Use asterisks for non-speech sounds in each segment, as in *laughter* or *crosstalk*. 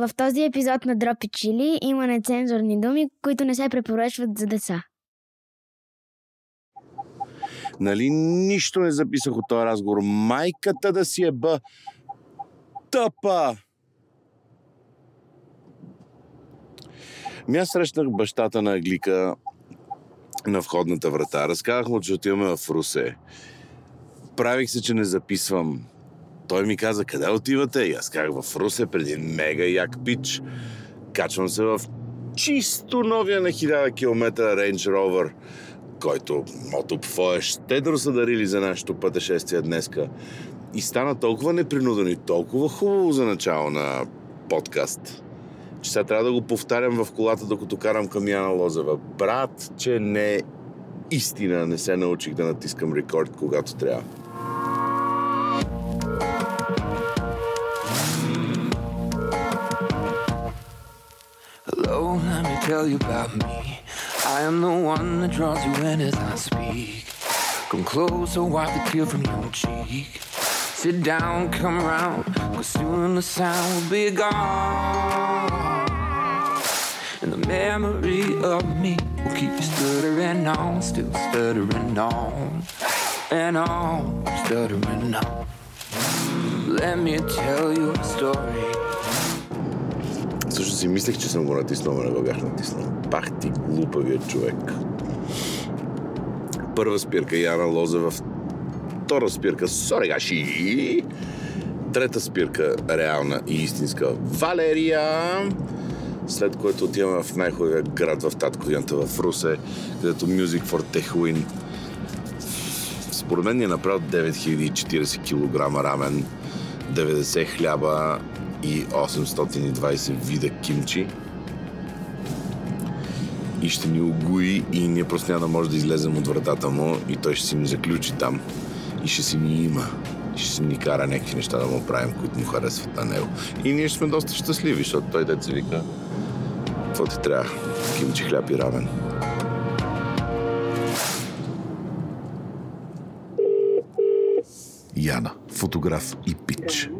В този епизод на Дропи Чили има нецензурни думи, които не се препоръчват за деца. Нали нищо не записах от този разговор. Майката да си е бъ... Тъпа! Аз срещнах бащата на Аглика на входната врата. Разказах му, че отиваме в Русе. Правих се, че не записвам. Той ми каза, къде отивате? И аз казах, в Русе, преди мега як пич. Качвам се в чисто новия на 1000 км Range Rover, който мотопфо е щедро са дарили за нашето пътешествие днеска. И стана толкова непринудено и толкова хубаво за начало на подкаст, че сега трябва да го повтарям в колата, докато карам към Яна Лозева. Брат, че не истина не се научих да натискам рекорд, когато трябва. Tell you about me. I am the one that draws you in as I speak. Come closer, wipe the tear from your cheek. Sit down, come around, cause soon the sound will be gone. And the memory of me will keep you stuttering on, still stuttering on, and on, stuttering on. Let me tell you a story. Също си мислех, че съм го натиснал, но не го бях натиснал. Пах ти глупавия човек. Първа спирка Яна Лозева, втора спирка Сорегаши, трета спирка реална и истинска Валерия, след което отиваме в най-хубавия град в Таткоянта в Русе, където Music for Techwin според мен ни е направил 9040 кг рамен, 90 хляба и 820 вида кимчи. И ще ни огои и ние просто няма да може да излезем от вратата му и той ще си ни заключи там. И ще си ни има. И ще си ни кара някакви неща да му правим, които му харесват на него. И ние ще сме доста щастливи, защото той деца вика какво ти трябва? Кимчи хляб и рамен. Яна, фотограф и пич.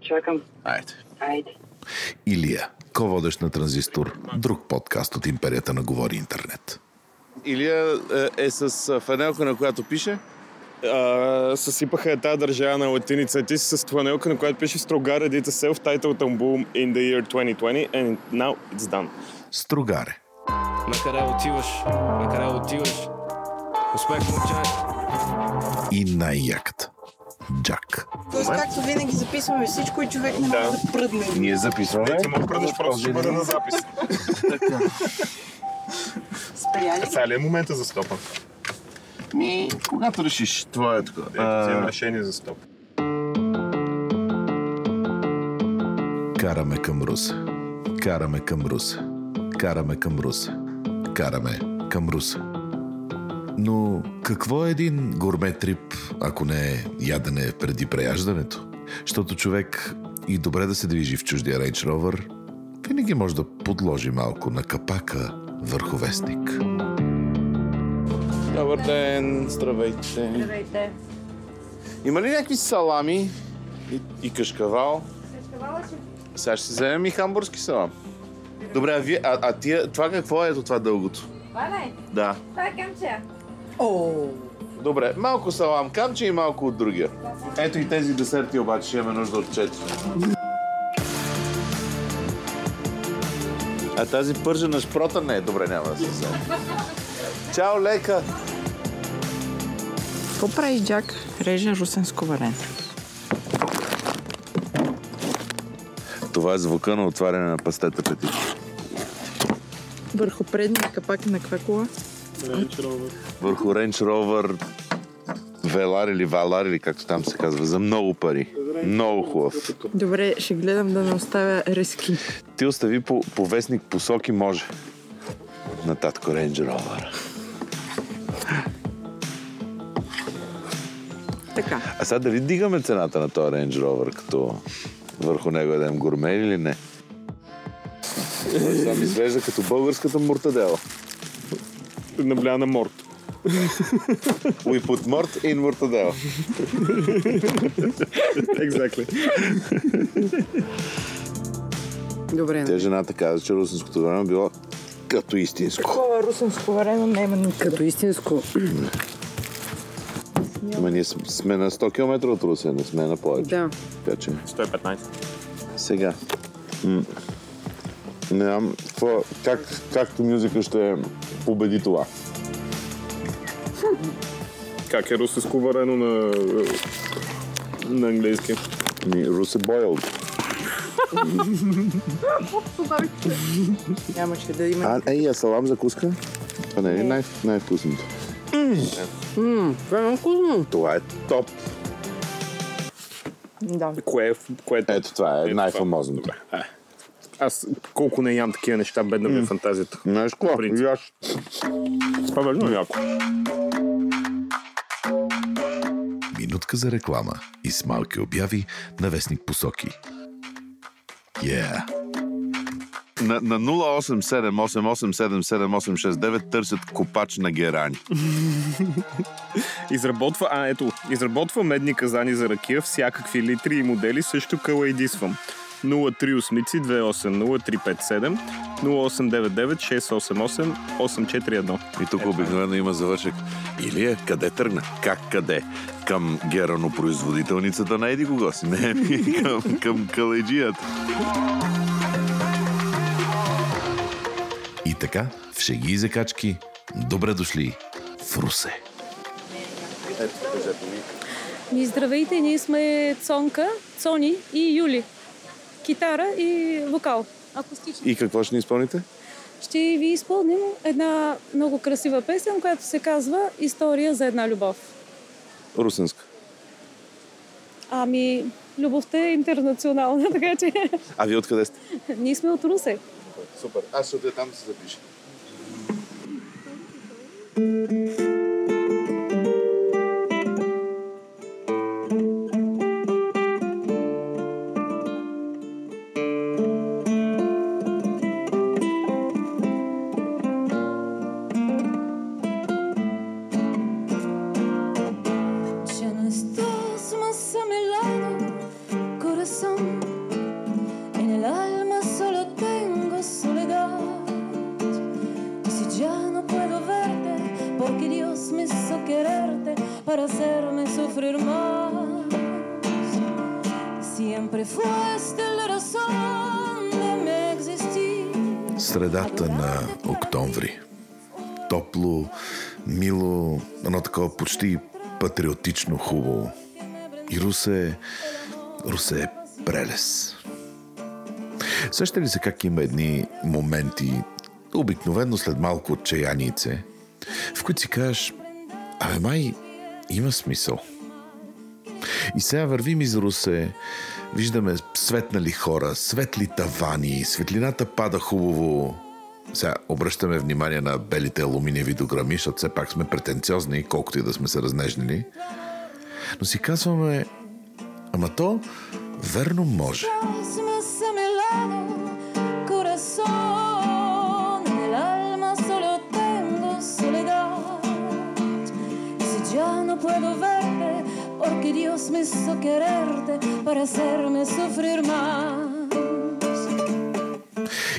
Чакам. Айде. Айде. Илия, ко-водещ на Транзистор, друг подкаст от империята на Говори Интернет. Илия е, е с фанелка, на която пише а, съсипаха е тази държава на латиница. Ти си с фланелка, на която пише Строгаре did a self-titled album in the year 2020 and now it's done. Строгаре. На къде отиваш? На къде отиваш? Успех, момче! И най-яката. Джак. Тоест, както винаги записваме всичко и човек не може Да. да пръдне. Ние записваме. Ти му пръдаш, просто ще бъде на запис. Спряли. Сега ли е момента за стопа? Ми, когато решиш, това е така. Ето, вземем решение за стоп. Караме към Русе. Караме към Русе. Караме към Русе. Караме към Русе. Но какво е един гурмет трип, ако не е ядене преди преяждането? Защото човек и добре да се движи в чуждия Range Rover, винаги може да подложи малко на капака върху вестник. Добър ден, здравейте. Здравейте. Има ли някакви салами и, и кашкавал? Сега ще си вземем и хамбургски салам. Добре, а, вие, а, а тия, това какво е ето това дългото? Това ли? Да. Това е камчия. О, Добре, малко салам камче и малко от другия. Ето и тези десерти обаче ще имаме нужда от четири. А тази пържена шпрота не е добре, няма да се вземе. Чао, лека! какво правиш, Джак? Реже русенско варене. Това е звука на отваряне на пастета пети. Върху предния капак на каква кола? Върху Range Rover Велар или Валар или както там се казва, за много пари. Много хубав. Добре, ще гледам да не оставя резки. Ти остави по, по вестник посоки може. На татко Range Rover. Така. А сега дали дигаме цената на този Range Rover, като върху него едем гурме или не? Това ми изглежда като българската муртадела. Набля на морт. We put mort in муртадела. Exactly. Добре. Тя жената каза, че русенското варено било като истинско. Такова русенско варено няма никъде. Като истинско. Ама ние сме на 100 км от Русе, не сме на повече. Да. Така че, 115. сега. М- Не знам, как, както мюзика ще победи това. Как е русеско варено на, на английски? Ми, Русе Boiled. *laughs* Нямаше да има. А, ей, а салам закуска? Това не е най- най-вкусното? Това е много вкусно. Това е топ. Да. Кое е, кое е Ето това е Ето най-фамозното. Добре. Аз колко не ям такива неща, бедна ми е фантазията. Знаеш какво? Това е много яко. Минутка за реклама и с малки обяви на вестник Посоки. Yeah! На, на 0878877869 търсят копач на герани. Изработва, а ето, изработва медни казани за ракия, всякакви литри и модели, също калайдисвам. 03 осмици 280 357 0899 688 841. И тук обикновено има завършек. Или е къде тръгна? Как къде? Към геранопроизводителницата на Еди кого си? Не, ми към, към калайджията. И така, в шеги и закачки, добре дошли в Русе. Ми здравейте, ние сме Цонка, Цони и Юли. Китара и вокал. Акустичен. И какво ще ни изпълните? Ще ви изпълним една много красива песен, която се казва История за една любов. Русенска. Ами, любовта е интернационална, *laughs* така че А вие откъде сте? ние сме от Русе. Супер. Аз ще отида там да се запиша. Ya патриотично хубаво. И Русе, Русе е прелес. Сеща ли се как има едни моменти, обикновено след малко отчаянице, в които си кажеш, абе май има смисъл. И сега вървим из Русе, виждаме светнали хора, светли тавани, светлината пада хубаво. Сега обръщаме внимание на белите алуминиеви дограми, защото все пак сме претенциозни, колкото и да сме се разнежнили. Но си казваме, ама то верно може. Puedo verte, porque Dios me hizo quererte para hacerme sufrir más.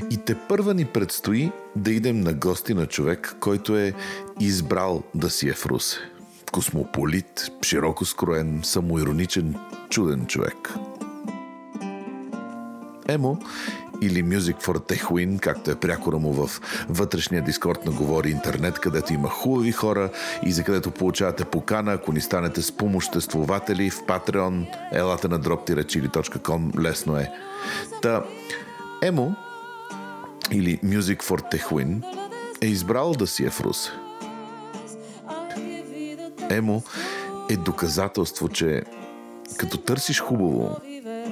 И те първа ни предстои да идем на гости на човек, който е избрал да си е в Русе. Космополит, широко скроен, самоироничен, чуден човек. Емо или Music for Tehuin, както е прякора му в вътрешния дискорд на Говори Интернет, където има хубави хора и за където получавате покана, ако ни станете спомоществователи в Patreon, елате на drop-chili.com, лесно е. Та, Емо или Music for Tehuin е избрал да си е в Русе. Емо е доказателство, че като търсиш хубаво,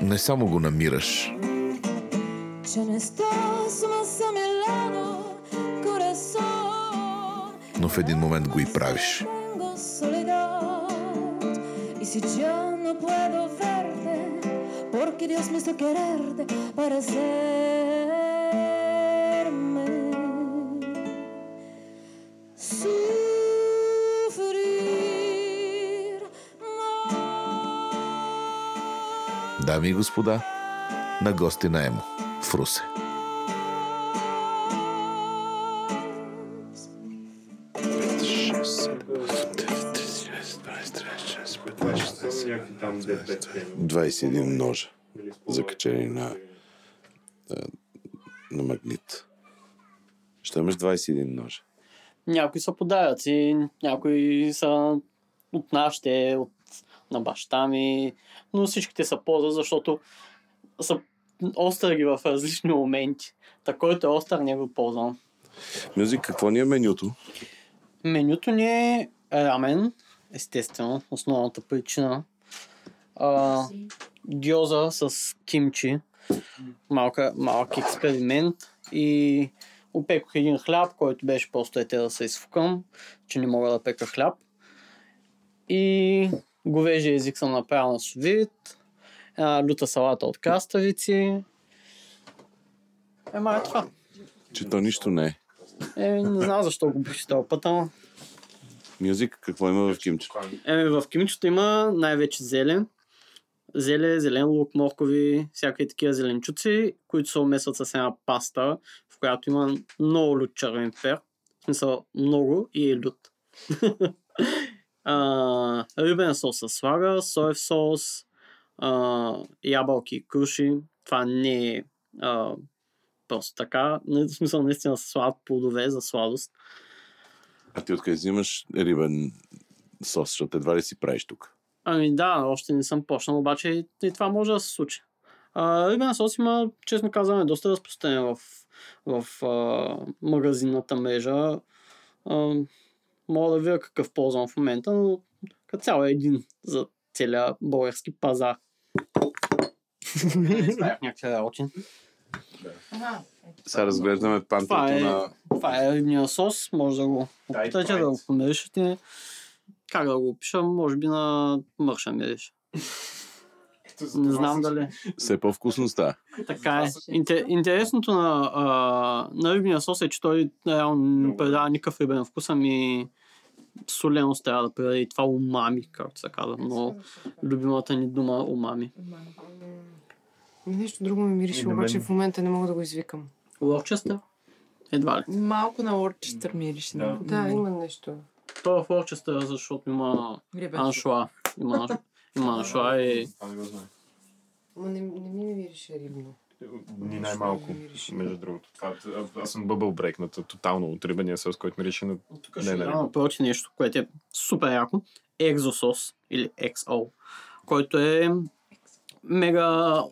не само го намираш, но в един момент го и правиш. Porque Dios me hizo quererte para Дами и господа, на гости на Емо в Русе. Там 21 ножа, закачени на, а, на магнит. Ще имаш 21 ножа. Някои са подаръци, някои са от нашите, от, на баща ми, но всичките са полза, защото са остри в различни моменти. Та който е остър, не го ползвам. Мюзик, какво ни е менюто? Менюто ни е рамен, естествено, основната причина. А, гьоза с кимчи, малка, малък експеримент и опекох един хляб, който беше просто ете да се изфукам, че не мога да пека хляб. И говежи език съм направил на една люта салата от краставици. Ема е това. Че то нищо не е. Е, не знам защо го пише този път, ама Мюзик, какво има в кимче? Еми, в кимчето има най-вече зелен. Зеле, зелен лук, моркови, всякакви такива зеленчуци, които се умесват с една паста, в която има много лют червен пер. В смисъл много и е лют. *laughs* а, рибен сос с слага, соев сос, а, ябълки и круши. Това не е а, просто така. Не, в смисъл наистина са сладки плодове за сладост. А ти откъде взимаш рибен сос, защото едва ли си правиш тук? Ами да, още не съм почнал, обаче и, и това може да се случи. А, рибен сос има, честно казвам, е доста разпространен в, в а, магазинната мрежа. А, мога да видя какъв ползвам в момента, но като цяло е един за целия български пазар. Правях някакви работи. Сега разглеждаме Това пантрото е, на... това е рибния сос, може да го опитате, да го помиришете. Как да го опиша? Може би на мърша мириш. Не знам дали. Все по-вкусно става. Така е. Инте, интересното на, а, на рибния сос е, че той реално не предава никакъв рибен вкус, ами соленост трябва да предаде и това умами, както се казва. Но любимата ни дума умами. Нещо друго ми мирише, обаче в момента не мога да го извикам. Лорчестър? Едва ли. Малко на Орчестър мирише. Да, да има нещо. Това е в Лорчестър, защото има аншуа. Има, има аншуа и Това не го знае. Ма не, не ми мирише рибно. Ни най-малко, между другото. Това, а- аз съм бъбъл брекната тотално от рибения сос, който мирише на... Тук Не, не, не. нещо, което е супер яко. Екзосос или XO, който е мега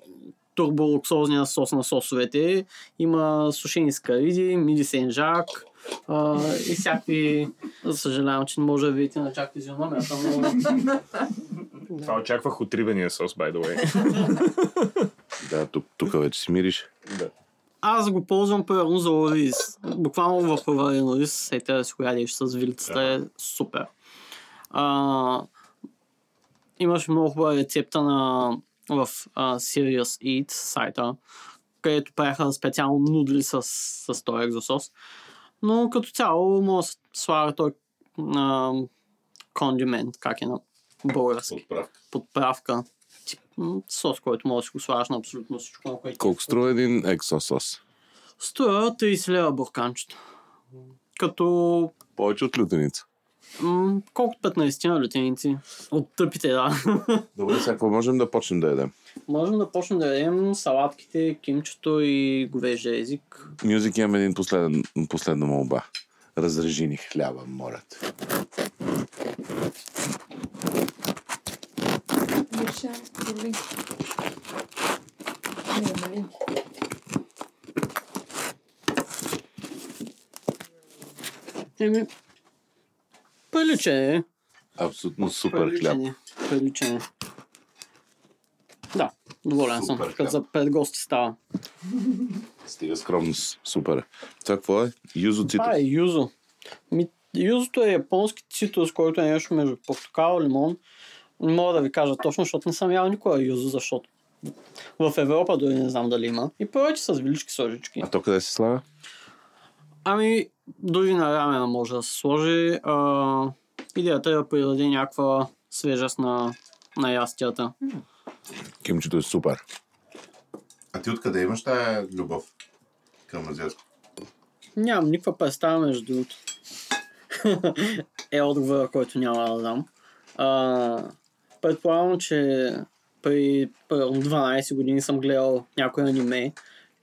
турболуксозния сос на сосовете. Има сушени скариди, миди сенжак а, и всякакви... Съжалявам, че не може да видите на чак физиономията, но... *laughs* Това очаквах от рибения сос, by the way. *laughs* Да, тук, тук вече си мириш. да. Аз го ползвам примерно за ориз. Буквално в проварен ориз, ете да си го ядеш с вилицата е супер. А, имаш много хубава рецепта на, в а, Serious Eat сайта, където правяха специално нудли с, с този екзосос. Но като цяло може да се слага той а, кондимент, как е на български. Подправка. Подправка. Тип, сос, който може да си го слагаш на абсолютно всичко, което Колко струва един ексосос? Струва 30 лева бурканчето. Като Повече от лютеница. м- колко 15 на лютеници. От тъпите, да. *laughs* Добре, сега какво можем да почнем да ядем? Можем да почнем да ядем салатките, кимчето и говеждия език. Мюзик имам един последен, последна молба. Разрежи ни хляба, моля добре. Не, нали? Еми, прилича е. Абсолютно супер хляб. Прилича е. Да, доволен съм. Като за пред гости става. Стига скромност. Супер. е. Това какво е? Юзо цитрус. Това е юзо. Ми, юзото е японски цитрус, който е нещо между портокал и лимон. Не мога да ви кажа точно, защото не съм ял никога юзо, защото в Европа дори не знам дали има. И повече с вилички сложички. А то къде се слага? Ами, дори на рамена може да се сложи. А, идеята е да придаде някаква свежест на, на ястията. Кимчето е супер. А ти откъде имаш тая любов към азиатско? Нямам никаква представа, между другото. *laughs* е отговора, който няма да дам. А, предполагам, че при примерно 12 години съм гледал някой аниме.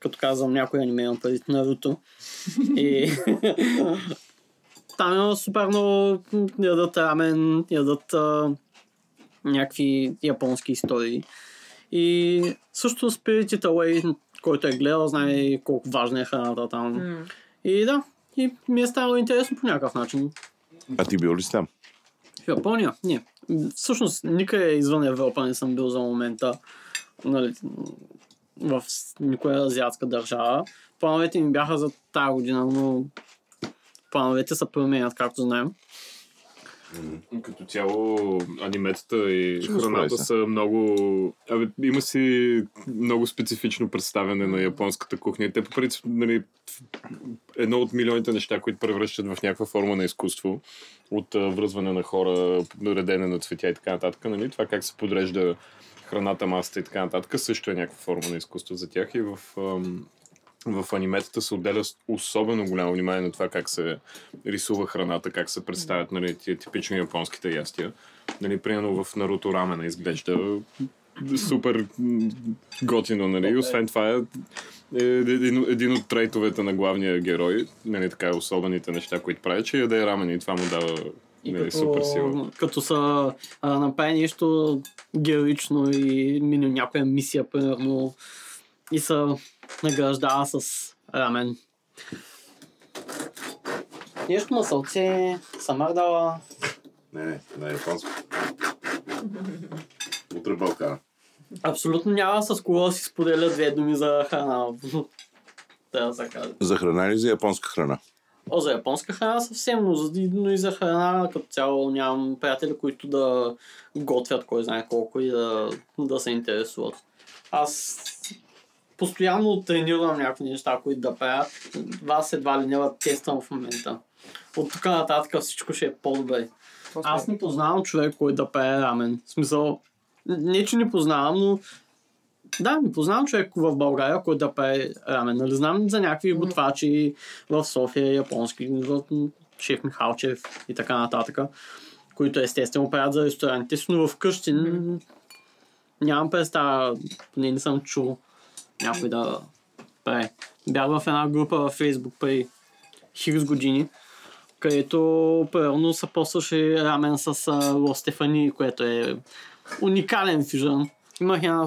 Като казвам някой аниме, имам преди Наруто. И *laughs* там има супер много ядат рамен, ядат а, някакви японски истории. И също Spirited Away, който е гледал, знае колко важна е храната там. И да, и ми е станало интересно по някакъв начин. А ти бил ли си там? В Япония? Не. Всъщност, никъде извън Европа не съм бил за момента. Нали, в никоя азиатска държава. Плановете ми бяха за тази година, но плановете се променят, както знаем. Като цяло аниметата и Ще храната са много... Абе, има си много специфично представяне на японската кухня. И те по принцип, нали, едно от милионите неща, които превръщат в някаква форма на изкуство, от а, връзване на хора, редене на цветя и така нататък, нали, това как се подрежда храната, масата и така нататък, също е някаква форма на изкуство за тях. И в, ам, в аниметата се отделя особено голямо внимание на това как се рисува храната, как се представят нали, тия типично японските ястия. Нали, примерно в Наруто рамена изглежда супер готино, нали? Освен това е е един, един от трейтовете на главния герой, нали, така особените неща, които прави, че яде рамен и това му дава И нали, като, супер сила. като са а, направи нещо героично и мине някоя мисия, примерно, и са награждава с рамен. Нещо масълце, самардала. Не, не, на японско. Утре Балкана. Абсолютно няма с кого да си споделя две думи за храна. *laughs* Да се каже. За храна или за японска храна? О, за японска храна съвсем, но, за, но и за храна като цяло нямам приятели, които да готвят кой знае колко и да, да се интересуват. Аз постоянно тренирам някакви неща, които да правя. Вас едва ли не да тествам в момента. От тук нататък всичко ще е по-добре. Аз не познавам човек, който да прави рамен. В смисъл, не че не познавам, но да, не познавам човек в България, който да прави рамен. Нали, знам за някакви готвачи в София, японски, в шеф Михалчев и така нататък, които естествено правят за ресторантите си, но вкъщи нямам представа, не, не съм чул някой да прави. Бях в една група във Фейсбук преди хикс години, където примерно се постваше рамен с Ло Стефани, което е уникален фижън. Имах една,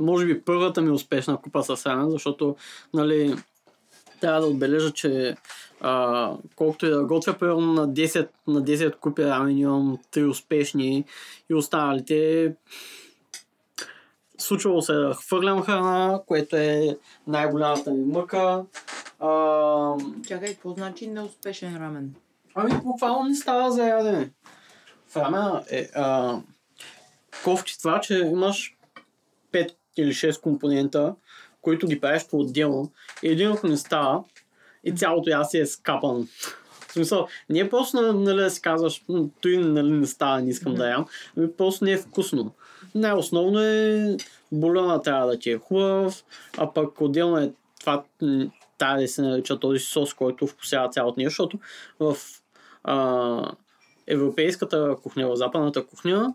може би първата ми успешна купа с рамен, защото нали, трябва да отбележа, че а, колкото и да готвя, примерно на 10, на 10 купи рамен имам 3 успешни и останалите случвало се да хвърлям храна, което е най-голямата ми мъка. А, Чакай, какво значи неуспешен рамен? Ами, буквално не става за ядене. В рамена е а, кофти това, че имаш 5 или 6 компонента, които ги правиш по-отделно. И един ако не става, и цялото ястие е скапано. В смисъл, не е просто нали, да си казваш, «М, той нали, не става, не искам да ям, ами просто не е вкусно. Най-основно е бульона трябва да ти е хубав, а пък отделно е това, трябва да се нарича този сос, който вкусява цялото нещо, защото в а, европейската кухня, в западната кухня,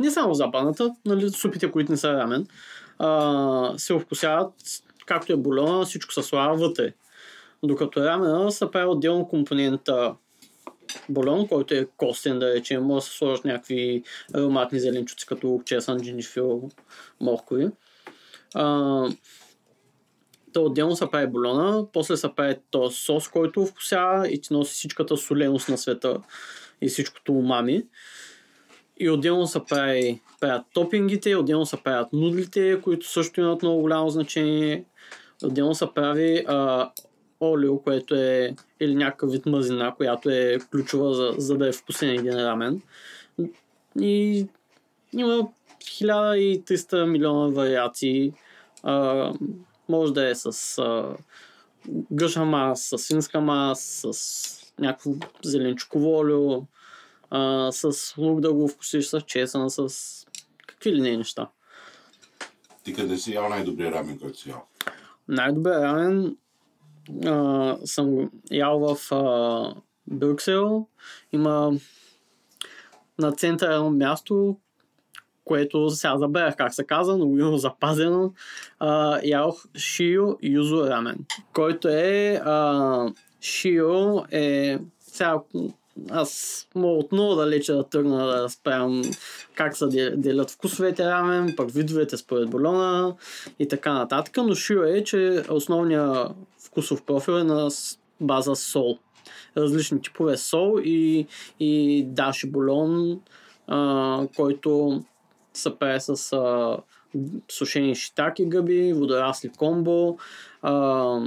не само западната, нали, супите, които не са рамен, а, се вкусяват както е бульона, всичко се слага вътре. Докато рамена се прави отделно компонента бульон, който е костен, да речем, може да се сложат някакви ароматни зеленчуци, като чесън, джинифил, моркови. А, то отделно се прави бульона, после се прави този сос, който вкусява и ти носи всичката соленост на света и всичкото умами. И отделно се прави, правят топингите, отделно се правят нудлите, които също имат много голямо значение. Отделно се прави а, олио, което е или някакъв вид мазина, която е ключова за, за да е вкусен един рамен. И има 1300 милиона вариации. А, може да е с а, гъжа мас, с свинска мас, с някакво зеленчуково олио, а, с лук да го вкусиш, с чесън, с какви ли не неща. Ти къде си ял най-добрия рамен, който си ял? Най-добър рамен съм ял в а, Брюксел. Има на центъра едно място, което сега забравях как се казва, но го запазено. А, ядох Шио Юзо рамен, който е а, Шио е сега аз мога отново далече да тръгна да разправям как се де- делят вкусовете рамен, пък видовете според болона и така нататък, но Шио е, че основният вкусов профил е на база сол. Различни типове сол и, и даши бульон, а, който се прави с а, сушени шитаки гъби, водорасли комбо, а,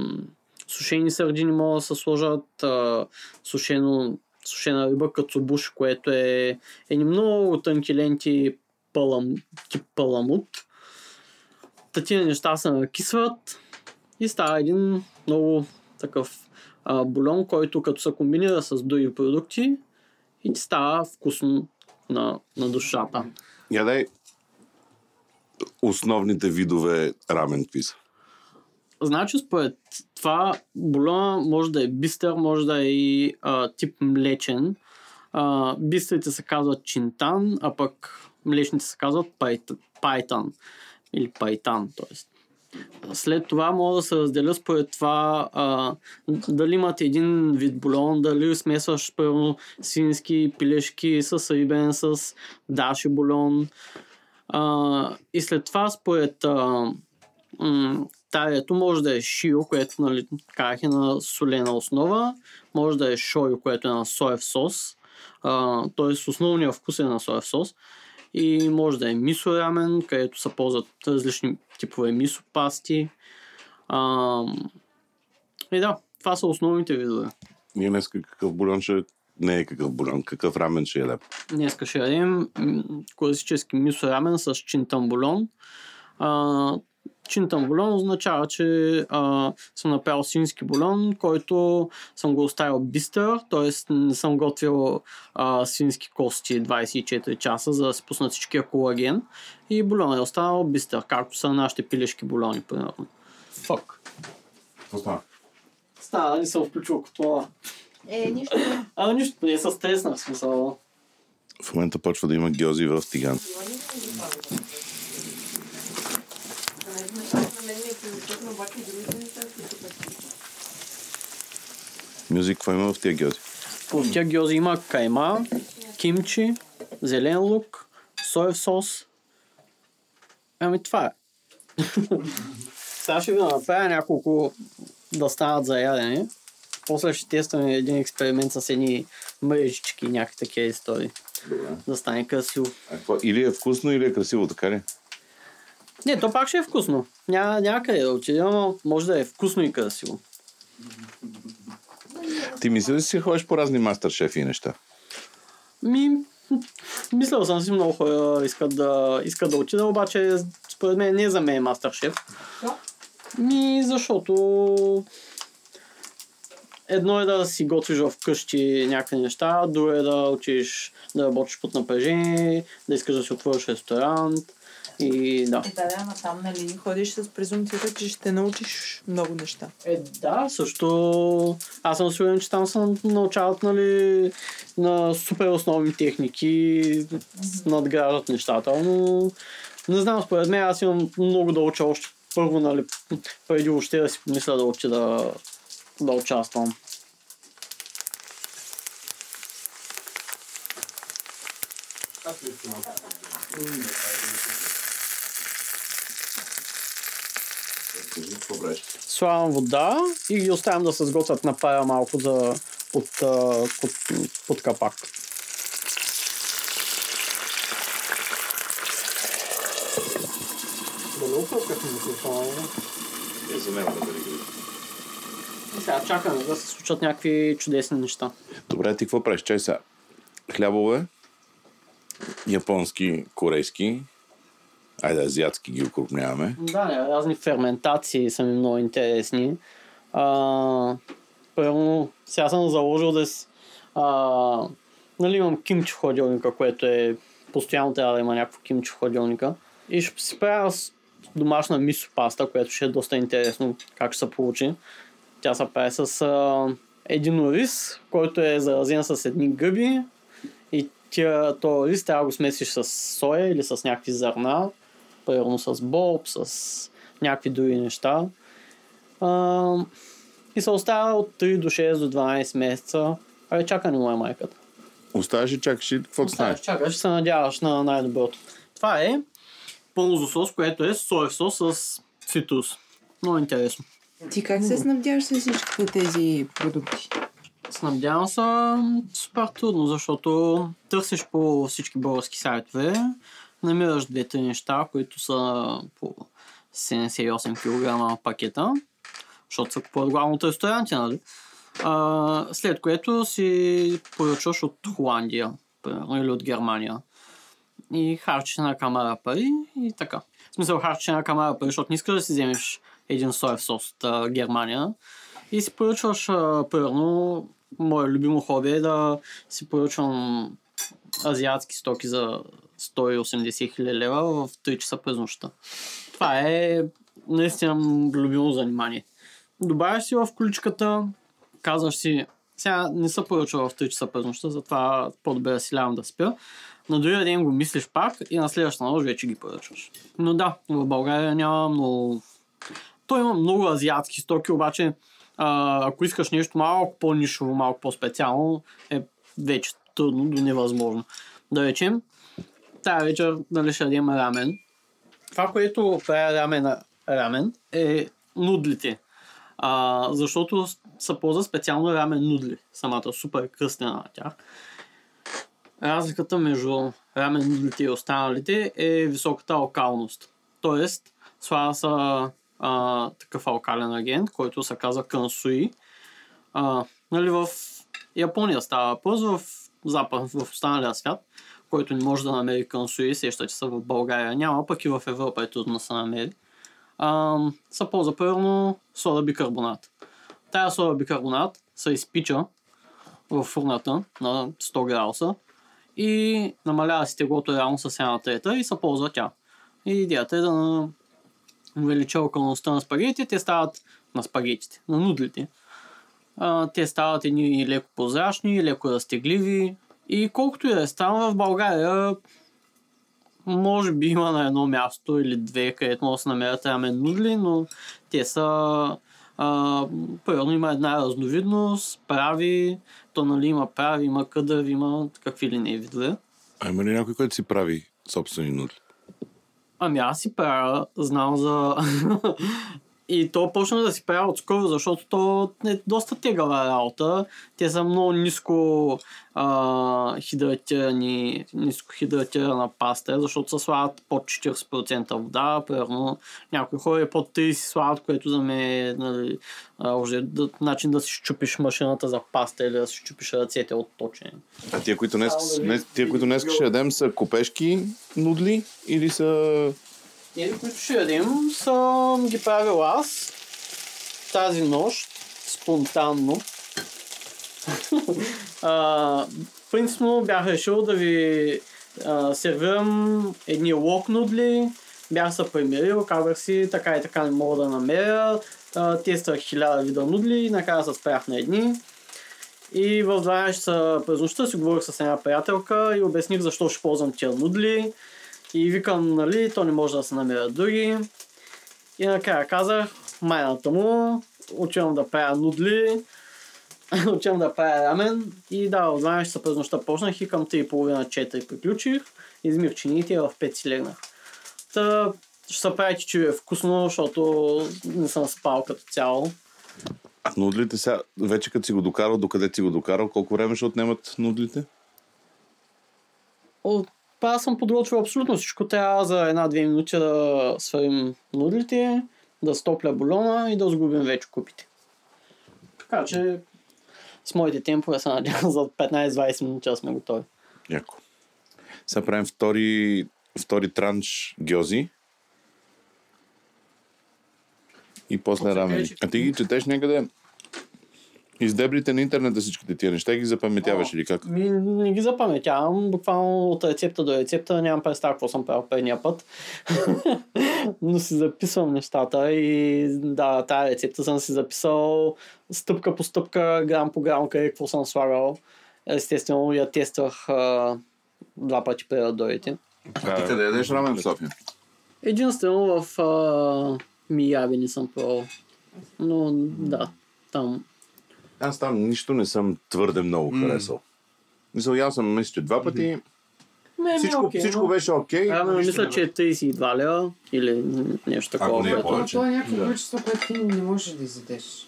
сушени сардини могат да се сложат, а, сушено, сушена риба кацубуш, което е едни много тънки ленти палам, тип паламут. Та тия неща се накисват и става един много такъв а, бульон, който като се комбинира с други продукти и ти става вкусно на, на душата. Я дай основните видове рамен какви са. Значи според това бульона може да е бистър, може да е и а, тип млечен. А, бистрите се казват чинтан, а пък млечните се казват пайт- пайтан или пайтан. Тоест. След това мога да се разделя според това а, дали имате един вид бульон, дали смесваш първо свински пилешки с рибен, с даши бульон. А, и след това според а, м- тарието може да е шио, което нали, казах е на солена основа, може да е шойо, което е на соев сос, т.е. основният вкус е на соев сос и може да е мисо рамен, където се ползват различни типове мисо пасти. А, и да, това са основните видове. Ние днес какъв бульон ще... Не е какъв бульон, какъв рамен ще ядем. Днес ще ядем класически мисо рамен с чинтан бульон. А, чинтан бульон означава, че а, съм направил свински бульон, който съм го оставил бистър, т.е. не съм готвил а, свински кости 24 часа, за да се пуснат всичкия колаген. И бульон е останал бистър, както са нашите пилешки бульони, примерно. Фак. Какво става? Става, не съм включил като Е, нищо. А, нищо, не се стреснах, в смисъл. В момента почва да има гьози в тиган. Мюзик, какво има в тия гьози? По тия гьози има кайма, кимчи, зелен лук, соев сос. Ами това е. *laughs* Сега ще ви направя няколко да станат за ядене. После ще тестваме един експеримент с едни мрежички и някакви такива истории. Да стане красиво. А какво? Или е вкусно, или е красиво, така ли? Не, то пак ще е вкусно. Няма, няма къде да отиде, но може да е вкусно и красиво. Ти мислиш ли си ходиш по разни мастер шефи и неща? Ми, мислял съм си много хора искат да, искат да отида, обаче според мен не е за мен мастер шеф. Ми, защото едно е да си готвиш вкъщи някакви неща, друго е да учиш да работиш под напрежение, да искаш да си отвориш ресторант и да. Е, да, да, ама там, нали, ходиш с презумцията, че ще научиш много неща. Е, да, също аз съм сигурен, че там се научават нали, на супер основни техники, надграждат нещата, но не знам, според мен аз имам много да уча още първо, нали, преди въобще да си помисля да уча да, да участвам. Слагам вода и ги оставям да се сготвят на пая малко за под, под, под капак. Да не. Е, за мен да бъде И сега чакаме да се случат някакви чудесни неща. Добре, ти какво правиш? Чай сега. Хлябове, японски, корейски, айде азиатски ги окрупняваме. Да, разни ферментации са ми много интересни. А, първо, сега съм заложил да си... А, нали имам кимчи в което е... Постоянно трябва да има някакво кимчи в. И ще си правя домашна мисо паста, което ще е доста интересно как ще се получи. Тя се прави с а, един рис, който е заразен с едни гъби и тия, то рис трябва да го смесиш с соя или с някакви зърна, примерно с боб, с някакви други неща. А, и се оставя от 3 до 6 до 12 месеца. Абе, чака не му е майката. Оставаш и чакаш и какво? Оставаш, чакаш, се надяваш на най-доброто. Това е ползо сос, което е соев сос с цитрус. Много интересно. Ти как се снабдяваш с всичките тези продукти? Снабдявам се супер трудно, защото търсиш по всички български сайтове, намираш две-три неща, които са по 78 кг пакета, защото се купуват главно от ресторанти, нали? А, след което си поръчваш от Холандия, примерно, или от Германия. И харчиш на камара пари и така. В смисъл харчиш на камара пари, защото не искаш да си вземеш един соев сос от а, Германия. И си поръчваш, а, примерно, мое любимо хоби е да си поръчвам азиатски стоки за 180 хиляди лева в 3 часа през нощта. Това е наистина любимо занимание. Добавяш си в количката, казваш си, сега не се поръчва в 3 часа през нощта, затова по-добре си лявам да спя. На другия ден го мислиш пак и на следващата нощ вече ги поръчваш. Но да, в България няма много... Той има много азиатски стоки, обаче а, ако искаш нещо малко по-нишово, малко по-специално, е вече трудно до невъзможно. Да речем, тази вечер дали ще ядем рамен. Това, което прави рамен, рамен е нудлите. А, защото се ползва специално рамен нудли. Самата супер кръстена на тях. Разликата между рамен нудлите и останалите е високата алкалност. Тоест, слага се а, такъв алкален агент, който се казва кансуи. А, нали, в Япония става въпрос, в запад, в останалия свят, който не може да намери кансуи, сещате се в България няма, пък и в Европа е трудно да се намери. А, се ползва примерно сода бикарбонат. Тая сода бикарбонат се изпича в фурната на 100 градуса и намалява си теглото реално с една трета и се ползва тя. И идеята е да увелича околността на спагетите, те стават на спагетите, на нудлите. А, те стават едни леко прозрачни, леко разтегливи. И колкото и да е става в България, може би има на едно място или две, където може да се намерят рамен нудли, но те са а, примерно има една разновидност, прави, то нали има прави, има къдър, има какви ли не видове. А има ли някой, който си прави собствени нудли? Ами аз си правя, знам за... *laughs* И то почна да си правя отскоро, защото то е доста тегава работа. Те са много ниско а, хидратирани, ниско хидратирана паста, защото се слагат под 40% вода. Примерно някои хора под 30 слагат, което за мен е нали, а, уже да, начин да си щупиш машината за паста или да си щупиш ръцете от точене. А тия, които днес, днес, тия, които днес ще ядем, са копешки нудли или са... Тези, които ще съм ги правил аз тази нощ, спонтанно. *laughs* а, принципно бях решил да ви а, сервирам едни лок нудли. Бях се примирил, казах си така и така не мога да намеря. А, тествах хиляда вида нудли и накрая се спрях на едни. И в 12 часа през нощта си говорих с една приятелка и обясних защо ще ползвам тия нудли. И викам, нали, то не може да се намерят други. И накрая казах, майната му, отивам да правя нудли, *laughs* отивам да правя рамен и да, в 12 часа през нощта почнах и към 3.30-4 приключих, измих чините и в 5 си легнах. Та, ще се правите, че е вкусно, защото не съм спал като цяло. А нудлите сега, вече като си го докарал, докъде си го докарал, колко време ще отнемат нудлите? От аз съм подготвил абсолютно всичко. Трябва за една-две минути да сварим нудлите, да стопля бульона и да сгубим вече купите. Така че с моите темпове се надявам за 15-20 минути сме готови. Яко. Сега правим втори, втори транш гьози. И после Оце рамен. кажи. А ти ги четеш някъде Издебрите на интернета всичките тия неща ги запаметяваш или как? Ми, не ги запаметявам. Буквално от рецепта до рецепта нямам представа какво съм правил предния път. *laughs* Но си записвам нещата и да, тази рецепта съм си записал стъпка по стъпка, грам по грам, къде какво съм слагал. Естествено я тествах а, два пъти преди да дойдете. А ти къде ядеш рамен в София? Единствено в а, Мияви не съм пробвал. Но да, там. Аз там нищо не съм твърде много харесал. Мисъл, ял съм, мисля, че два пъти. Не, ми е Всичко, окей, всичко но- беше окей. А, но нищо мисля, не че е 32 лева или нещо такова. Ако не е което- повече. Това е някакво Да. количество, което ти не можеш да изядеш.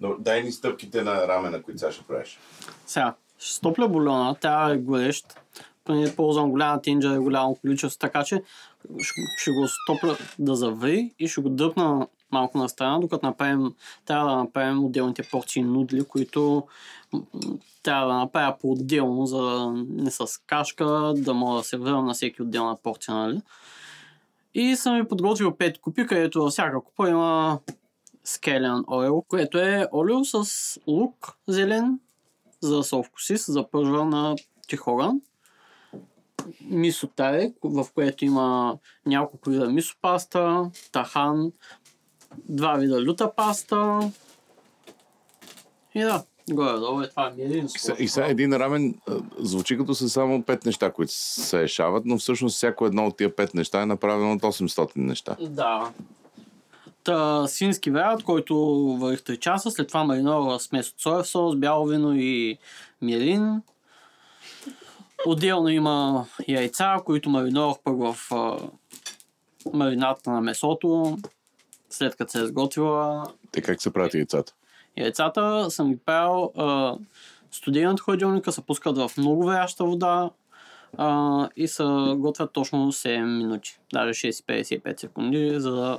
Но дай ни стъпките на рамена, които сега ще правиш. Сега, ще стопля бульона, тя е горещ. Преди ползвам голяма тинджа и голямо количество, така че ще, ще го стопля да заври и ще го дъпна малко на страна, докато направим, трябва да направим отделните порции нудли, които трябва да направя по-отделно, за да не с кашка, да мога да се върна на всеки отделна порция, нали? И съм ви подготвил 5 купи, където във всяка купа има скелен ойл, което е олио с лук зелен, за да се овкуси, се запържва на тихоган. Мисо таре, в което има няколко вида мисо паста, тахан, два вида люта паста. И да, горе-долу е това мирин. И се- И сега един рамен звучи като са само пет неща, които се решават, но всъщност всяко едно от тия пет неща е направено от 800 неща. Да. Та, свински вариант, който варих 3 часа, след това маринова смес от соев сос, бяло вино и мирин. Отделно има яйца, които мариновах пък в а, марината на месото, след като се е сготвила. Те как се правят яйцата? Яйцата съм ги правил а, студени от хладилника, се пускат в много варяща вода а, и се готвят точно 7 минути, даже 6-55 секунди, за да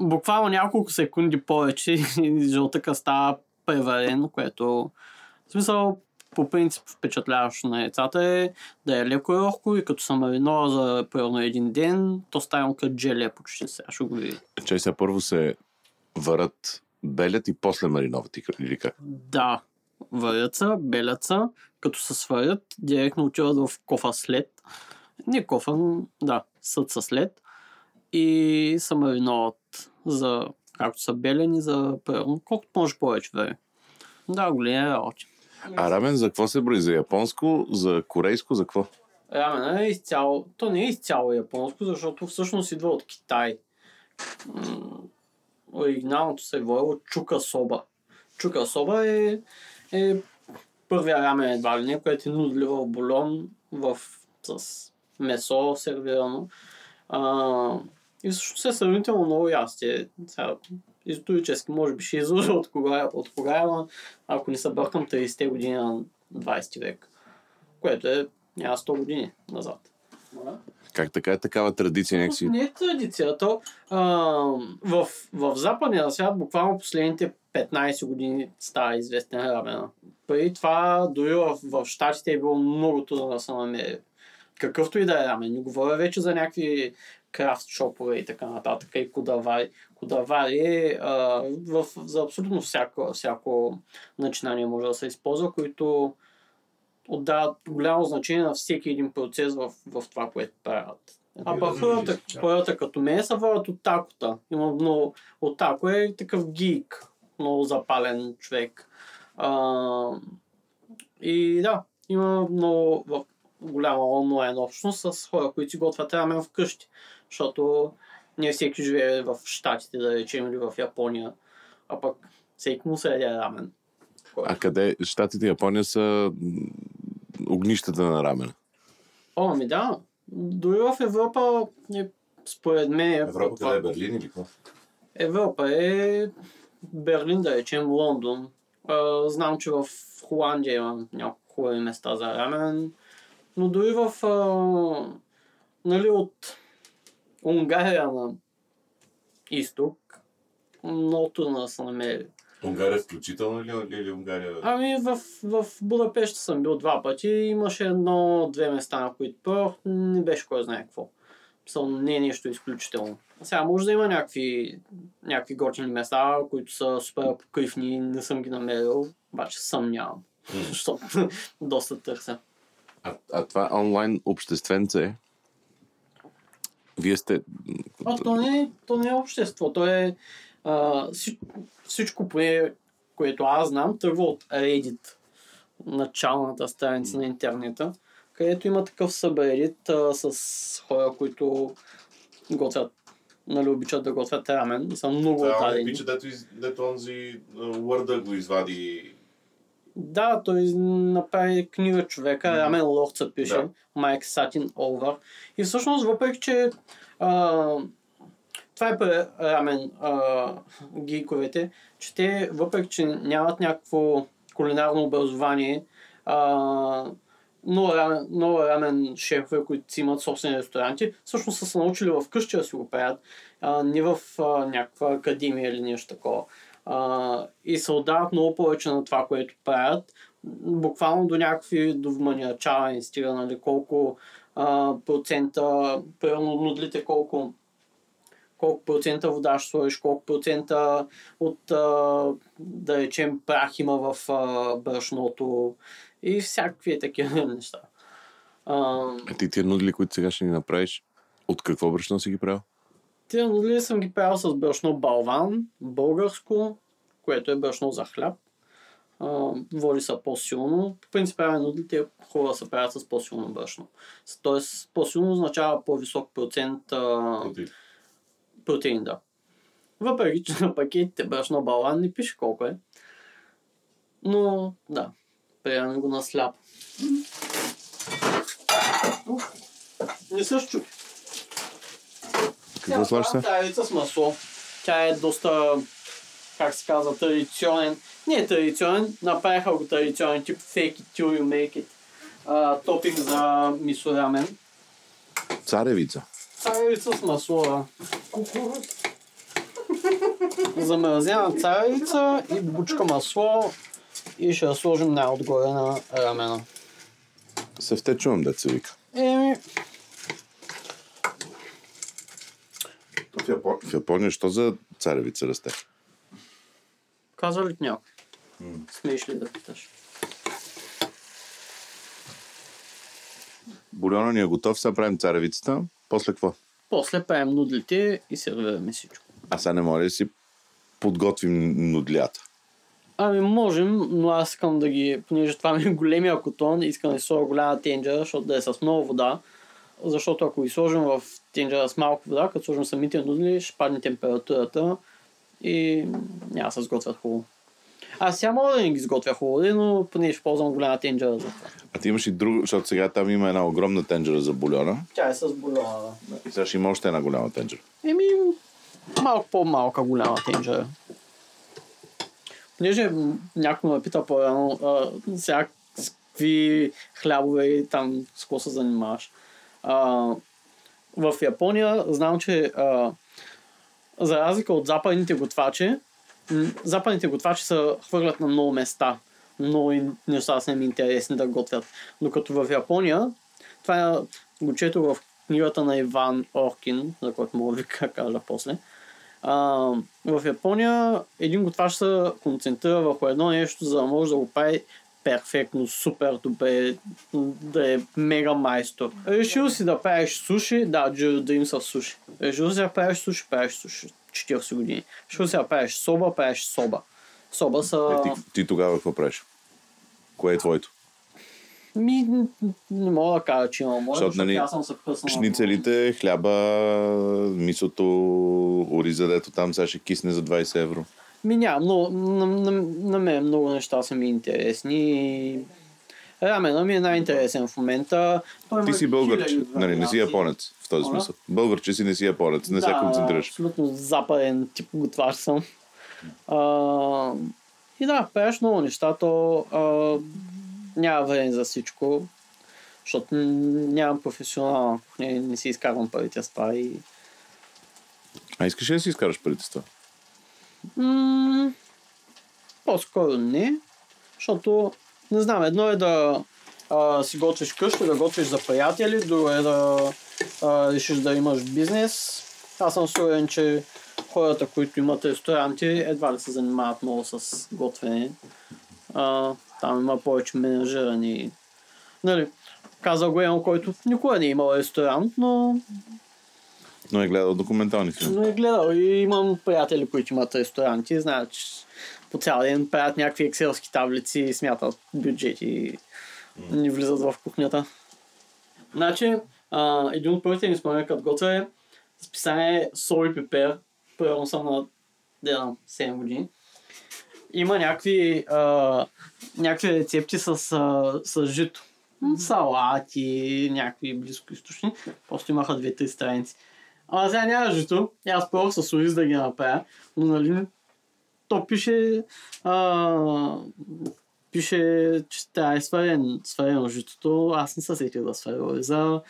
буквално няколко секунди повече *laughs* и жълтъка става преварен, което в смисъл по принцип впечатляващо на яйцата е да е леко рохко и като се маринова за примерно един ден, то става като джеле почти сега, ще го видите. Чай сега първо се варят белят и после мариноват или как? Да, варят се, белят се, като се сварят, директно отиват в кофа след. Не кофа, да, съд са след. И се мариноват за, както са белени, за примерно, колкото може повече време. Да, големи работи. А рамен за какво се брои? За японско, за корейско, за какво? Рамен е изцяло, то не е изцяло японско, защото всъщност идва от Китай. Оригиналното се е воело чука соба. Чука соба е, е първия рамен едва ли не, което е нудли в бульон в, с месо сервирано. А, и всъщност е сравнително много ястие. Исторически, може би ще излъжа от кога, от кога е, ама ако не се бъркам 30-те години на 20 век. Което е няма 100 години назад. Как така е такава традиция някакси? Не е традиция. То, а, в, в западния свят буквално последните 15 години става известен рамена. Преди това, дори в, в Штатите е било много трудно да се намери. Какъвто и да е рамен. Не говоря вече за някакви крафт шопове и така нататък. И кодавари. Кодавари а, в, за абсолютно всяко, всяко начинание може да се използва, които отдават голямо значение на всеки един процес в, в това, което правят. А пък хората, хората като мен са водят от такота. Има много... От тако е такъв гик. Много запален човек. А, и да, има много голяма онлайн общност с хора, които си готвят рамен вкъщи. Защото не всеки живее в Штатите, да речем, или в Япония. А пък всеки му се яде рамен. А къде? Штатите и Япония са огнищата на рамена. О, ами да. Дори в Европа, е, според мен... е Европа това- къде е Берлин или какво? Европа е Берлин, да речем, Лондон. А, знам, че в Холандия има няколко хубави места за рамен. Но дори в... А, нали, от Унгария на изток много трудно да се намери. Унгария включително или, или Унгария? Ами в, в Будапешта съм бил два пъти. Имаше едно-две места, на които пробвах. Не беше кой знае какво. Съм не е нещо изключително. Сега може да има някакви, някакви готини места, които са супер покривни, не съм ги намерил, обаче съмнявам. Защото *laughs* доста търся. А, а това онлайн общественце, вие сте... А то не, е- то не е общество, то е а, вси- всичко, поне, което аз знам, тръгва от Reddit, началната страница на интернета, където има такъв събредит а, с хора, които готвят, нали, обичат да готвят рамен са много отдадени. дето, дето онзи Word го извади. Да, той направи книга човека, Рамен Ловца пише, Да. Майк Сатин Олвър. И всъщност, въпреки, че а, това е при рамен а, гейковете, че те, въпреки, че нямат някакво кулинарно образование, а, много рамен, много рамен шефове, които си имат собствени ресторанти, всъщност са се научили в къщи да си го правят, а, не в а, някаква академия или нещо такова. А, и се отдават много повече на това, което правят, буквално до някакви до вманиачаване стига, нали, колко а, процента, примерно нудлите, колко колко процента вода ще сложиш, колко процента от, а, да речем, прах има в а, брашното и всякакви такива *laughs* неща. А, А ти тия нудли, които сега ще ни направиш, от какво брашно си ги правил? Тия нудли съм ги правил с брашно балван, българско, което е брашно за хляб. А, води са по-силно. По принцип правя нудлите хора се правят с по-силно брашно. Тоест по-силно означава по-висок процент а, протеин, да. Въпреки, че на пакетите брашно балван не пише колко е. Но, да, приемаме го на сляп. Не се щупи. Какво слагаш сега? Тя е яйца с масло. Тя е доста, как се казва, традиционен. Не е традиционен, направиха го традиционен, тип fake it till you make it. А, топинг за мисо рамен. Царевица. Царевица с масло, да. Замразена царевица и бучка масло и ще я сложим най-отгоре на рамена. Се втечувам, да се вика. Еми, В, Япон... в Япония, що за царевица расте? казва ли ти някой? Смееш ли да питаш? Бульона ни е готов, сега правим царевицата. После какво? После правим нудлите и сервираме всичко. А сега не може да си подготвим нудлята. Ами можем, но аз искам да ги, понеже това ми е големия котон, искам да сложа голяма тенджера, защото да е с много вода. Защото ако ги сложим в тенджера с малко вода, като сложим самите нудли, ще падне температурата и няма да се сготвят хубаво. Аз сега мога да не ги сготвя хубаво, но поне ще ползвам голяма тенджера за това. А ти имаш и друго, защото сега там има една огромна тенджера за бульона. Тя е с бульона, да. И сега ще има още една голяма тенджера. Еми, малко по-малка голяма тенджера. Понеже някой ме пита по-рано, сега с какви хлябове и там с какво се занимаваш. В Япония знам, че а, за разлика от западните готвачи, западните готвачи се хвърлят на много места. Много неща са им интересни да готвят. Докато в Япония, това е, го чето в книгата на Иван Оркин, за който мога да ви *laughs* кажа после. А, в Япония един готвач се концентрира върху едно нещо, за да може да го прави перфектно, супер добре, да е мега майстор. Решил си да правиш суши, да, Джиро Дрим с суши. Решил си да правиш суши, правиш суши. 40 години. Решил си да правиш соба, правиш соба. Соба са... Е, ти, ти тогава какво правиш? Кое е твоето? Ми, не мога да кажа, че имам море, Защото, защото, нали, аз съм се вкъснал. Шницелите, хляба, мисото, ориза, дето там сега ще кисне за 20 евро. Ми няма, но на, на, на мен много неща са ми интересни. Рамена ми е най-интересен в момента. Той Ти си българче, хиляди нали, не си японец в този смисъл. Българче си, не си японец, не се Да, концентрираш. Абсолютно западен тип готвач съм. А, и да, правиш много неща, то а, няма време за всичко, защото нямам професионална кухня, и не си изкарвам парите с това и А искаш ли да си изкараш парите с това? По-скоро не, защото не знам, едно е да а, си готвиш къща, да готвиш за приятели, друго е да а, решиш да имаш бизнес Аз съм сигурен, че хората, които имат ресторанти, едва ли се занимават много с готвене. А, там има повече менажирани. Нали, каза го Емо, който никога не е имал ресторант, но, Но е гледал документални филми. но е гледал и имам приятели, които имат ресторанти и знаят, че по цял ден правят някакви екселски таблици, смятат бюджети и ни влизат в кухнята. Значи, а, един от първите ми спомени като готвя е списание Сол и пипер. Примерно съм на знам, 7 години. Има някакви, а, някакви рецепти с, а, с жито. Салати, някакви близкоисточни. Просто имаха две-три страници. Ама сега няма жито. И аз пробвах с Ориз да ги направя. Но нали, то пише а, пише, че да е сварен, сварено житото. Аз не се сетих да сваря Ориза.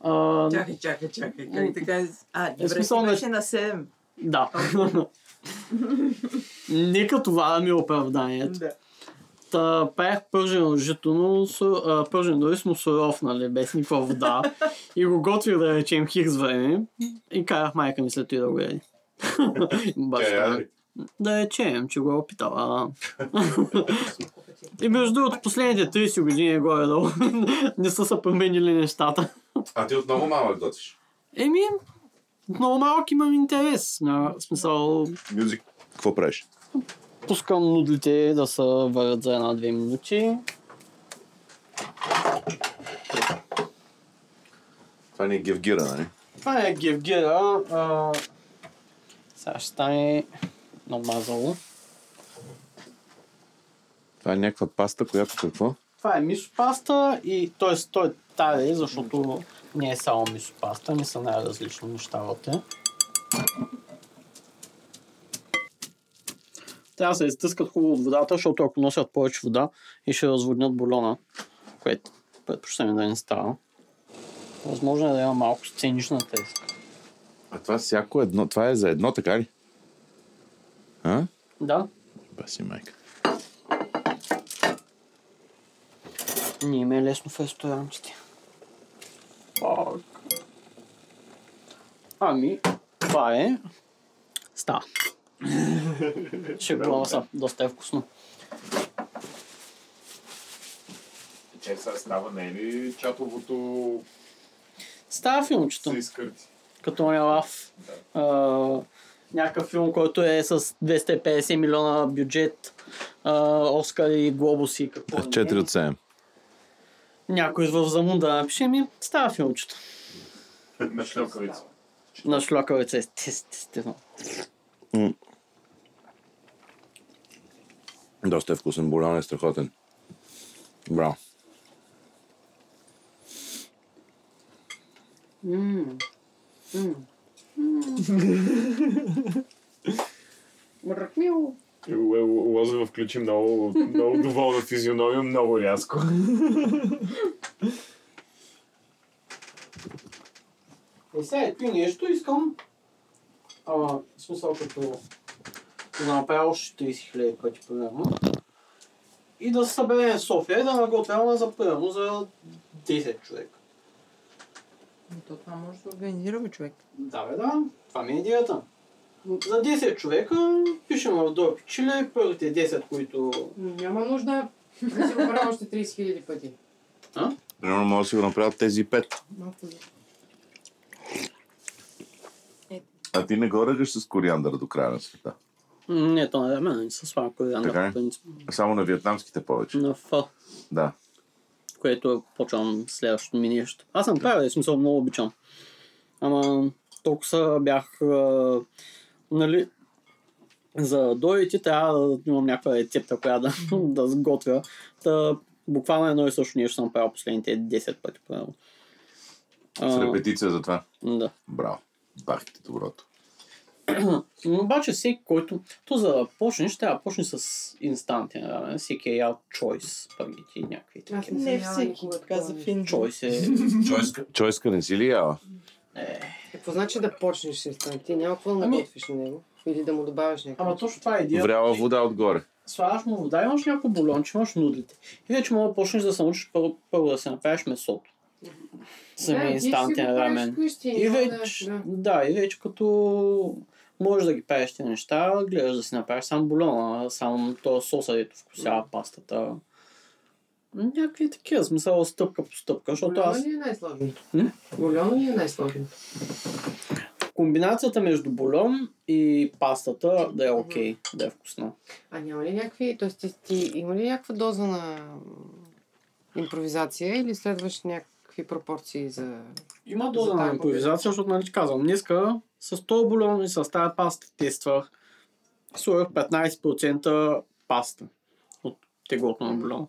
А, Чакай, чакай, чакай. Как така? А, добре, смисъл ти на- беше на 7. Да. *laughs* Нека това да ми е оправданието. Да. Та, правих пържено жито, но а, пържен рис му суров, нали, без никаква вода. и го готвих да речем хикс време. И карах майка ми след това да го яде. *laughs* Баща. Да речем, че го е опитала. *laughs* и между другото, последните 30 години горе-долу *laughs* не са се променили нещата. А ти отново малък готвиш. Еми, много малък имам интерес. На, смисъл, Мюзик. Какво правиш? Пускам нудлите да се варят за една-две минути. Това не е гевгира, нали? Това е гевгира. А... Сега ще стане намазало. Това е някаква паста, която какво? Това е мисо паста и т.е. той е таре, защото не е само мисо паста, не са най-различни неща вътре. Трябва да се изтискат хубаво от водата, защото ако носят повече вода и ще разводнят бульона, което предпочитаме да не става. Възможно е да има малко сценична треска. А това всяко едно, това е за едно, така ли? А? Да, Баси майка. не им е лесно в ресторантите. Пак. Ами, това е... Става. *laughs* Шегувам се, доста е вкусно. Че сега става, не е ли чатовото Става филмчето. се изкърти? Като не лав. А, някакъв филм, който е с 250 милиона бюджет, а, Оскар и Глобус и какво. не е. 4 от 7. Някой в замунда напише ми, става филмчето. На шлюкавица. На шлокавица, естествено. Доста е вкусен, бульон е страхотен. Браво. Е, Лозова включи много, много доволна физиономия, много рязко. И сега е пи нещо, искам... А, смисъл като... Да направя още 30 хиляди пъти, примерно. И да се съберем София и да наготвяме за примерно за 10 човека. Но То това може да организира бе, човек. Да, бе, да. Това ми е идеята. За 10 човека пишем в Дорпи Чили, първите 10, които... Няма нужда да си го правя още 30 хиляди пъти. Примерно може да си го направят тези 5. Малко за... А ти не го ръгаш с кориандър до края на света. Не, то не е мен, с слава кориандър, Така е? по принцип. Само на вьетнамските повече. На Ф, Да. което почвам следващото ми нещо. Аз съм правил, в смисъл много обичам. Ама толкова са бях, а, нали, за дойти трябва да имам някаква рецепта, която да, *laughs* да сготвя. Та, буквално едно и също нещо съм правил последните 10 пъти. Правилно. С репетиция за това. Да. Браво. Бах ти доброто. Но обаче всеки, който... То за да почнеш, трябва да почне с инстантен рамен. Всеки е ял чойс, спагети и някакви такива. не всеки така за фин. Чойс е... Чойска, чойска не си ли яла? Какво значи да почнеш с инстант? Ти няма какво да Ами- наготвиш на него. Или да му добавиш някакво. Ама точно това е идеята. Вряла вода отгоре. Слагаш му вода, имаш някакво бульонче, имаш нудлите. И вече мога да почнеш да се научиш първо, първо да се направиш месото. самия Да, инстантен рамен. И вече, да- да, и вече като можеш да ги правиш тези неща, гледаш да си направиш сам бульона, сам то соса, дето вкусява пастата. Някакви такива, смисъл стъпка по стъпка, защото Бульона аз ли е най-сложното? Бульона ли е най-сложното? комбинацията между бульон и пастата да е окей, да е вкусна. А няма ли някакви... Тоест, ти, ти има ли някаква доза на импровизация или следваш някакви пропорции за... Има доза за на импровизация, защото нали казвам, днеска с този бульон и с тази паста тествах, сложих 15% паста от теглото на бульон.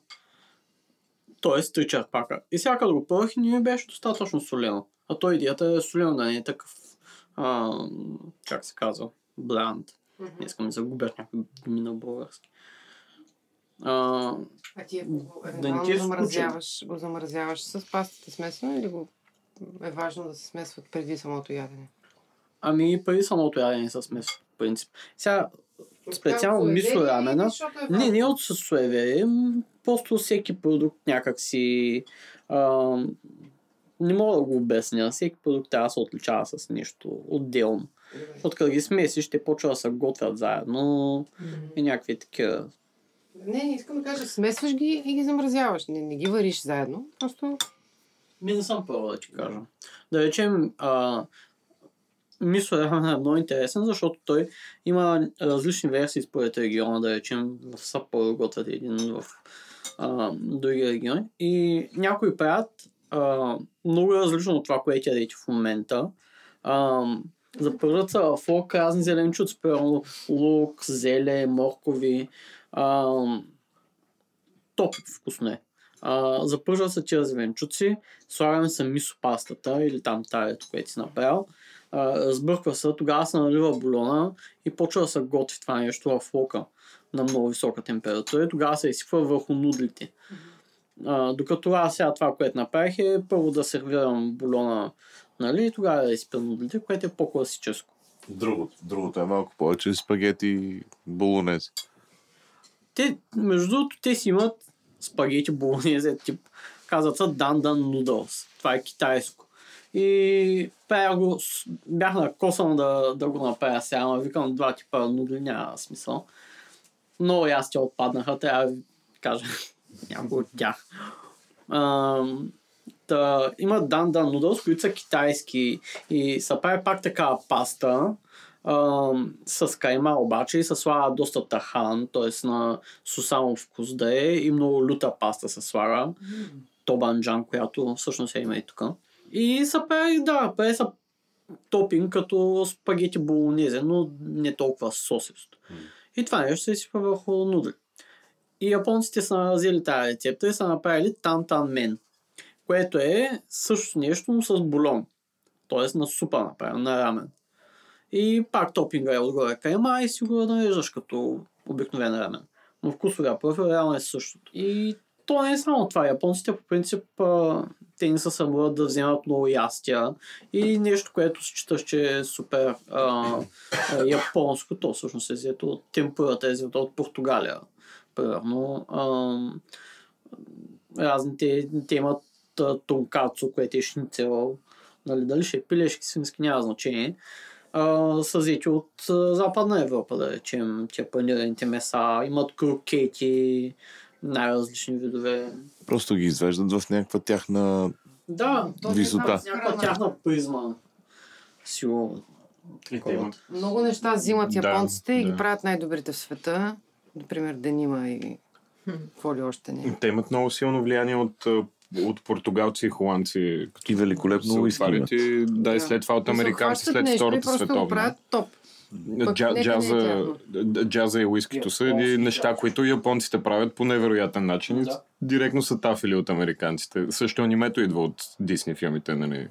Тоест 3 черпака. И сега като го първах не беше достатъчно солено. А той идеята е солено да не е такъв, а, как се казва, бланд. Не искам да загубя някакви думи на български. А, А ти Да евентуално не ти е замразяваш, го замразяваш с пастата смесено или го е важно да се смесват преди самото ядене? Ами преди самото ядене с месо, в принцип. Сега, специално мисо рамена, е не, не от суеверие, просто всеки продукт някак си... А, не мога да го обясня. Всеки продукт трябва да се отличава с нещо отделно. От като ги смесиш, те почва да се готвят заедно и някакви такива. Не, не искам да кажа, смесваш ги и ги замразяваш. Не, не ги вариш заедно, просто... Ми не съм пробвал да ти кажа. Да речем, а, мисо рамен *laughs* е много интересен, защото той има различни версии според региона, да речем в Сапоро готвят един в а, други региони. И някои правят а, много различно от това, което ядете в момента. А, запържат се в лук разни зеленчуци, примерно лук, зеле, моркови. А, топ вкусно е. А, запържат се тия зеленчуци, слагаме се мисо пастата или там тарето, което си направил. А, разбърква се, тогава се налива бульона и почва да се готви това нещо в лука на много висока температура и тогава се изсипва върху нудлите. А, докато аз сега това, което направих е първо да сервирам бульона, нали, и тогава да изпя нудлите, което е по-класическо. Другото, другото е малко повече спагети болонез. Те, между другото, те си имат спагети болонезе, тип, казват се Dandan Noodles. Това е китайско. И правя го, бях на косъм да, да го направя сега, но викам два типа нудли, няма смисъл. Много ясти отпаднаха, трябва да ви кажа *laughs* някои от тях. Ам, Та, има Dandan Noodles, които са китайски и се прави пак такава паста, ам, с кайма обаче и се слага доста тахан, т.е. на сусамов вкус да е и много люта паста се слага. Тобанджан, която всъщност я има и тук. И се прави, да, прави се топинг като спагети болонезе, но не толкова сосисто. И това нещо се изсипва върху нудли. И японците са взели тази рецепта и са направили тантан мен, което е също нещо, но с бульон. Тоест на супа направен, на рамен. И пак топинга е отгоре кайма и си го нареждаш като обикновен рамен. Но вкусовия профил реално е същото. И то не е само това. Японците по принцип те не се събуват да вземат много ястия и нещо, което считаш, че е супер а, японско, то всъщност е взето от темпурата, е взето от Португалия. Примерно разните, те имат тонкацо, което е шницел, нали, дали ще е пилешки, свински, няма значение. А, са взети от Западна Европа, да речем, тия панираните меса, имат крокети, най-различни видове. Просто ги извеждат в някаква тяхна Да, висота. с някаква тяхна призма. Си го такова. Много неща взимат Да, японците и да. ги правят най-добрите в света. Например, денима и какво ли още не. Те имат много силно влияние от, от португалци и холандци. Като И великолепно се уиски отварят имат. и, да, и след това от И американци след и Втората просто го световна. правят топ. Пък не е джаза, джаза и уискито са едни неща, които японците правят по невероятен начин. Да. Директно са тафили от американците. Също анимето идва от Дисни филмите, нали?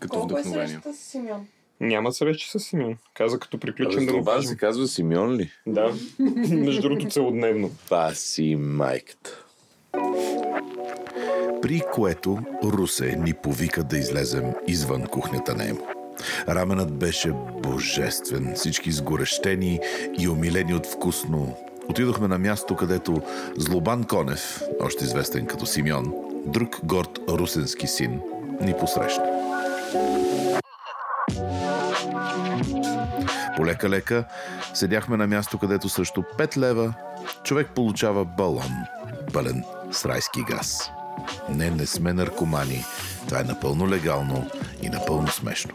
Като Колко е вдъхновение. срещата с Симеон? Няма срещи с Симеон. Каза като приключим да го това кажем. се казва Симеон ли? Да. *laughs* Между другото целодневно. Това си майката. При което Русе ни повика да излезем извън кухнята на Емо. Раменът беше божествен, всички сгорещени и умилени от вкусно, отидохме на място, където Злобан Конев, още известен като Симеон, друг горд русенски син, ни посрещна. Полека-лека седяхме на място, където също 5 лева човек получава балон, пълен с райски газ. Не, не сме наркомани. Това е напълно легално и напълно смешно.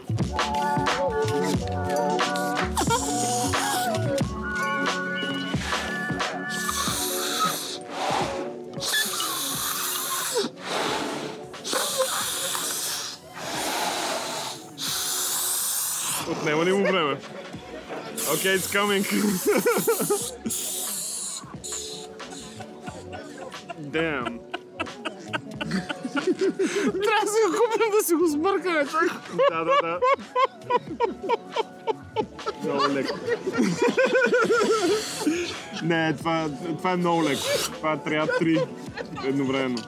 Отнема ли му време? Okay, it's coming. *laughs* Damn. Трябва да си го купим да си го сбъркаме. Да, да, да. Много леко. Не, това, това е много леко. Това трябва три едновременно.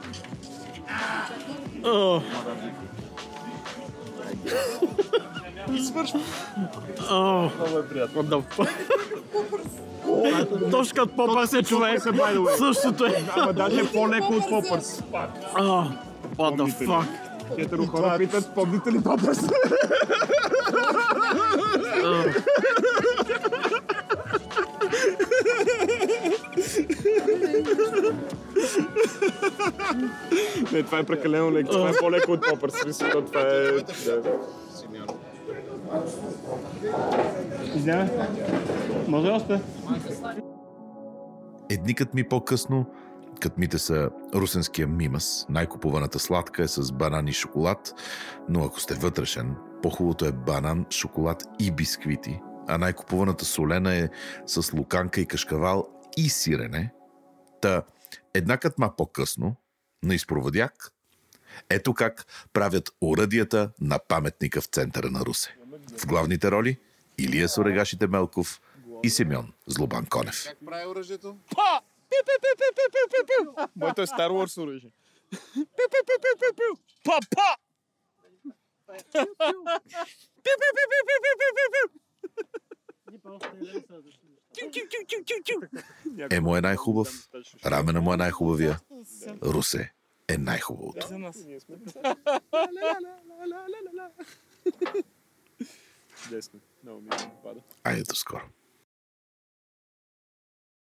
О. О. Много е приятно. What the fuck? Точно като попърс е човек. Същото е. Ама даже е по-леко от попърс. What the fuck? Хетеро хора питат, помните ли попърс? *laughs* Не, това е прекалено леко. Това е по-леко от попърс. В Смисъл, то това е... Извинявай. Може още? Едникът ми по-късно, кътмите са русенския мимас, най-купуваната сладка е с банан и шоколад, но ако сте вътрешен, по-хубавото е банан, шоколад и бисквити, а най-купуваната солена е с луканка и кашкавал и сирене. Та, една кътма по-късно, на изпроводяк, ето как правят оръдията на паметника в центъра на Русе. В главните роли Илия Сорегашите Мелков и Симеон Злобан Конев. прави оръжието? Пиу, пиу, пиу, пиу, пиу, пиу, пиу. Моето е Star Wars оръжие. Пиу, пиу, пиу, пиу, пиу, пиу. Папа! Пиу, пиу, пиу, пиу, пиу, пиу, пиу. Емо е най-хубав, рамена му е най-хубавия, Русе е най-хубавото. Айде до скоро.